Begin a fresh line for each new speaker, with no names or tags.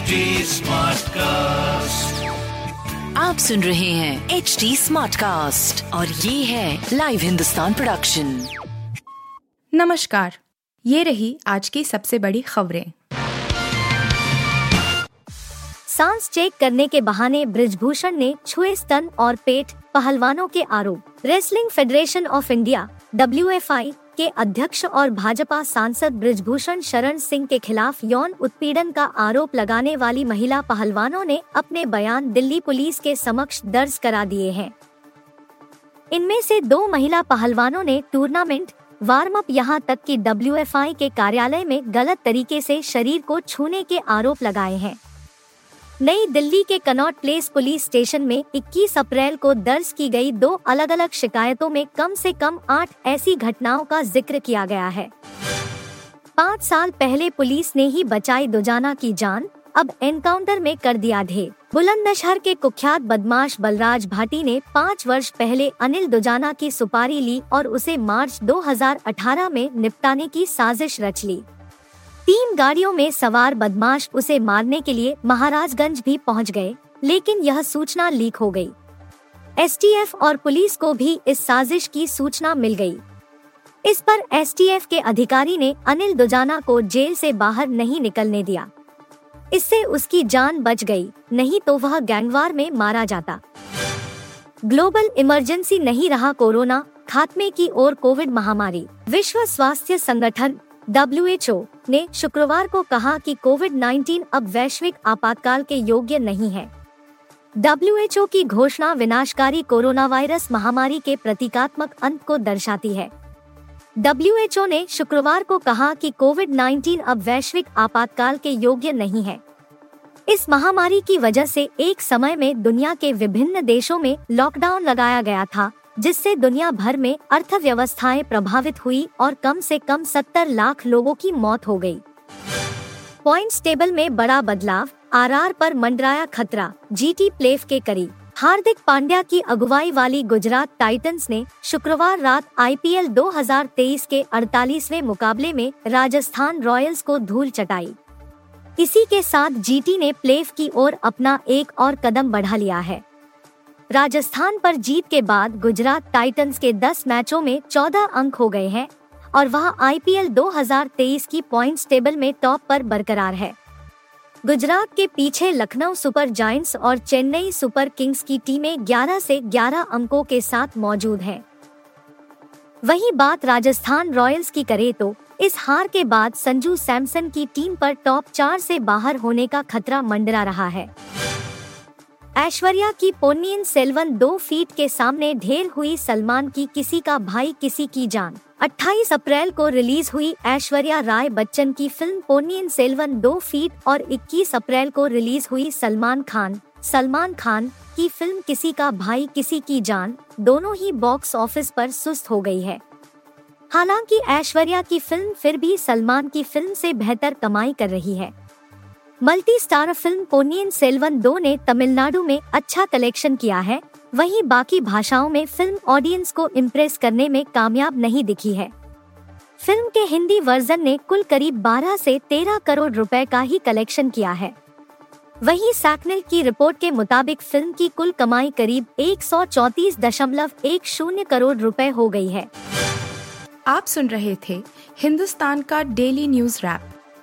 HD Smartcast.
आप सुन रहे हैं एच डी स्मार्ट कास्ट और ये है लाइव हिंदुस्तान प्रोडक्शन
नमस्कार ये रही आज की सबसे बड़ी खबरें।
सांस चेक करने के बहाने ब्रिजभूषण ने छुए स्तन और पेट पहलवानों के आरोप। Wrestling federation of India WFI के अध्यक्ष और भाजपा सांसद ब्रिजभूषण शरण सिंह के खिलाफ यौन उत्पीड़न का आरोप लगाने वाली महिला पहलवानों ने अपने बयान दिल्ली पुलिस के समक्ष दर्ज करा दिए हैं। इनमें से दो महिला पहलवानों ने टूर्नामेंट वार्म अप यहाँ तक कि डब्ल्यू के कार्यालय में गलत तरीके से शरीर को छूने के आरोप लगाए हैं। नई दिल्ली के कनॉट प्लेस पुलिस स्टेशन में 21 अप्रैल को दर्ज की गई दो अलग अलग शिकायतों में कम से कम आठ ऐसी घटनाओं का ज़िक्र किया गया है। पाँच साल पहले पुलिस ने ही बचाई दुजाना की जान, अब एनकाउंटर में कर दिया ढेर। बुलंदशहर के कुख्यात बदमाश बलराज भाटी ने पाँच वर्ष पहले अनिल दुजाना की सुपारी ली और उसे मार्च 2018 में निपटाने की साजिश रच ली। तीन गाड़ियों में सवार बदमाश उसे मारने के लिए महाराजगंज भी पहुँच गए लेकिन यह सूचना लीक हो गई। एसटीएफ और पुलिस को भी इस साजिश की सूचना मिल गई। इस पर एसटीएफ के अधिकारी ने अनिल दुजाना को जेल से बाहर नहीं निकलने दिया इससे उसकी जान बच गई, नहीं तो वह गैंगवार में मारा जाता ग्लोबल इमरजेंसी नहीं रहा कोरोना खात्मे की ओर कोविड महामारी विश्व स्वास्थ्य संगठन डब्ल्यूएचओ ने शुक्रवार को कहा कि कोविड 19 अब वैश्विक आपातकाल के योग्य नहीं है। डब्ल्यूएचओ की घोषणा विनाशकारी कोरोना वायरस महामारी के प्रतीकात्मक अंत को दर्शाती है। डब्ल्यूएचओ ने शुक्रवार को कहा कि कोविड 19 अब वैश्विक आपातकाल के योग्य नहीं है। इस महामारी की वजह से एक समय में दुनिया के विभिन्न देशों में लॉकडाउन लगाया गया था। जिससे दुनिया भर में अर्थव्यवस्थाएँ प्रभावित हुई और कम से कम 70 लाख लोगों की मौत हो गई। पॉइंट्स टेबल में बड़ा बदलाव आरआर पर मंडराया खतरा, जीटी प्लेफ के करीब। हार्दिक पांड्या की अगुवाई वाली गुजरात टाइटंस ने शुक्रवार रात आईपीएल 2023 के 48वें मुकाबले में राजस्थान रॉयल्स को धूल चटाई। इसी के साथ जीटी ने प्लेफ की ओर अपना एक और कदम बढ़ा लिया है। राजस्थान पर जीत के बाद गुजरात टाइटंस के 10 मैचों में 14 अंक हो गए हैं और वह आईपीएल 2023 की पॉइंट्स टेबल में टॉप पर बरकरार है गुजरात के पीछे लखनऊ सुपर जायंट्स और चेन्नई सुपर किंग्स की टीमें 11 से 11 अंकों के साथ मौजूद हैं। वही बात राजस्थान रॉयल्स की करे तो इस हार के बाद संजू सैमसन की टीम पर टॉप चार से बाहर होने का खतरा मंडरा रहा है ऐश्वर्या की पोन्नियन सेल्वन दो फीट के सामने ढेर हुई सलमान की किसी का भाई, किसी की जान। 28 अप्रैल को रिलीज़ हुई ऐश्वर्या राय बच्चन की फ़िल्म पोन्नियन सेल्वन दो फीट और 21 अप्रैल को रिलीज़ हुई सलमान खान। सलमान खान की फ़िल्म किसी का भाई, किसी की जान, दोनों ही बॉक्स ऑफ़िस पर सुस्त हो गई है। हालाँकि ऐश्वर्या की फ़िल्म फिर भी सलमान की फ़िल्म से बेहतर कमाई कर रही है। Multi star film Ponniyin Selvan दो ने तमिलनाडु में अच्छा कलेक्शन किया है। वहीं बाकी भाषाओं में फ़िल्म ऑडियंस को इम्प्रेस करने में कामयाब नहीं दिखी है। फ़िल्म के हिंदी वर्जन ने कुल करीब 12 से 13 करोड़ रुपए का ही कलेक्शन किया है। वहीं सैकनेल की रिपोर्ट के मुताबिक फ़िल्म की कुल कमाई करीब एक शून्य करोड़ रुपए हो गई है।
आप सुन रहे थे हिंदुस्तान का डेली न्यूज़ रैप।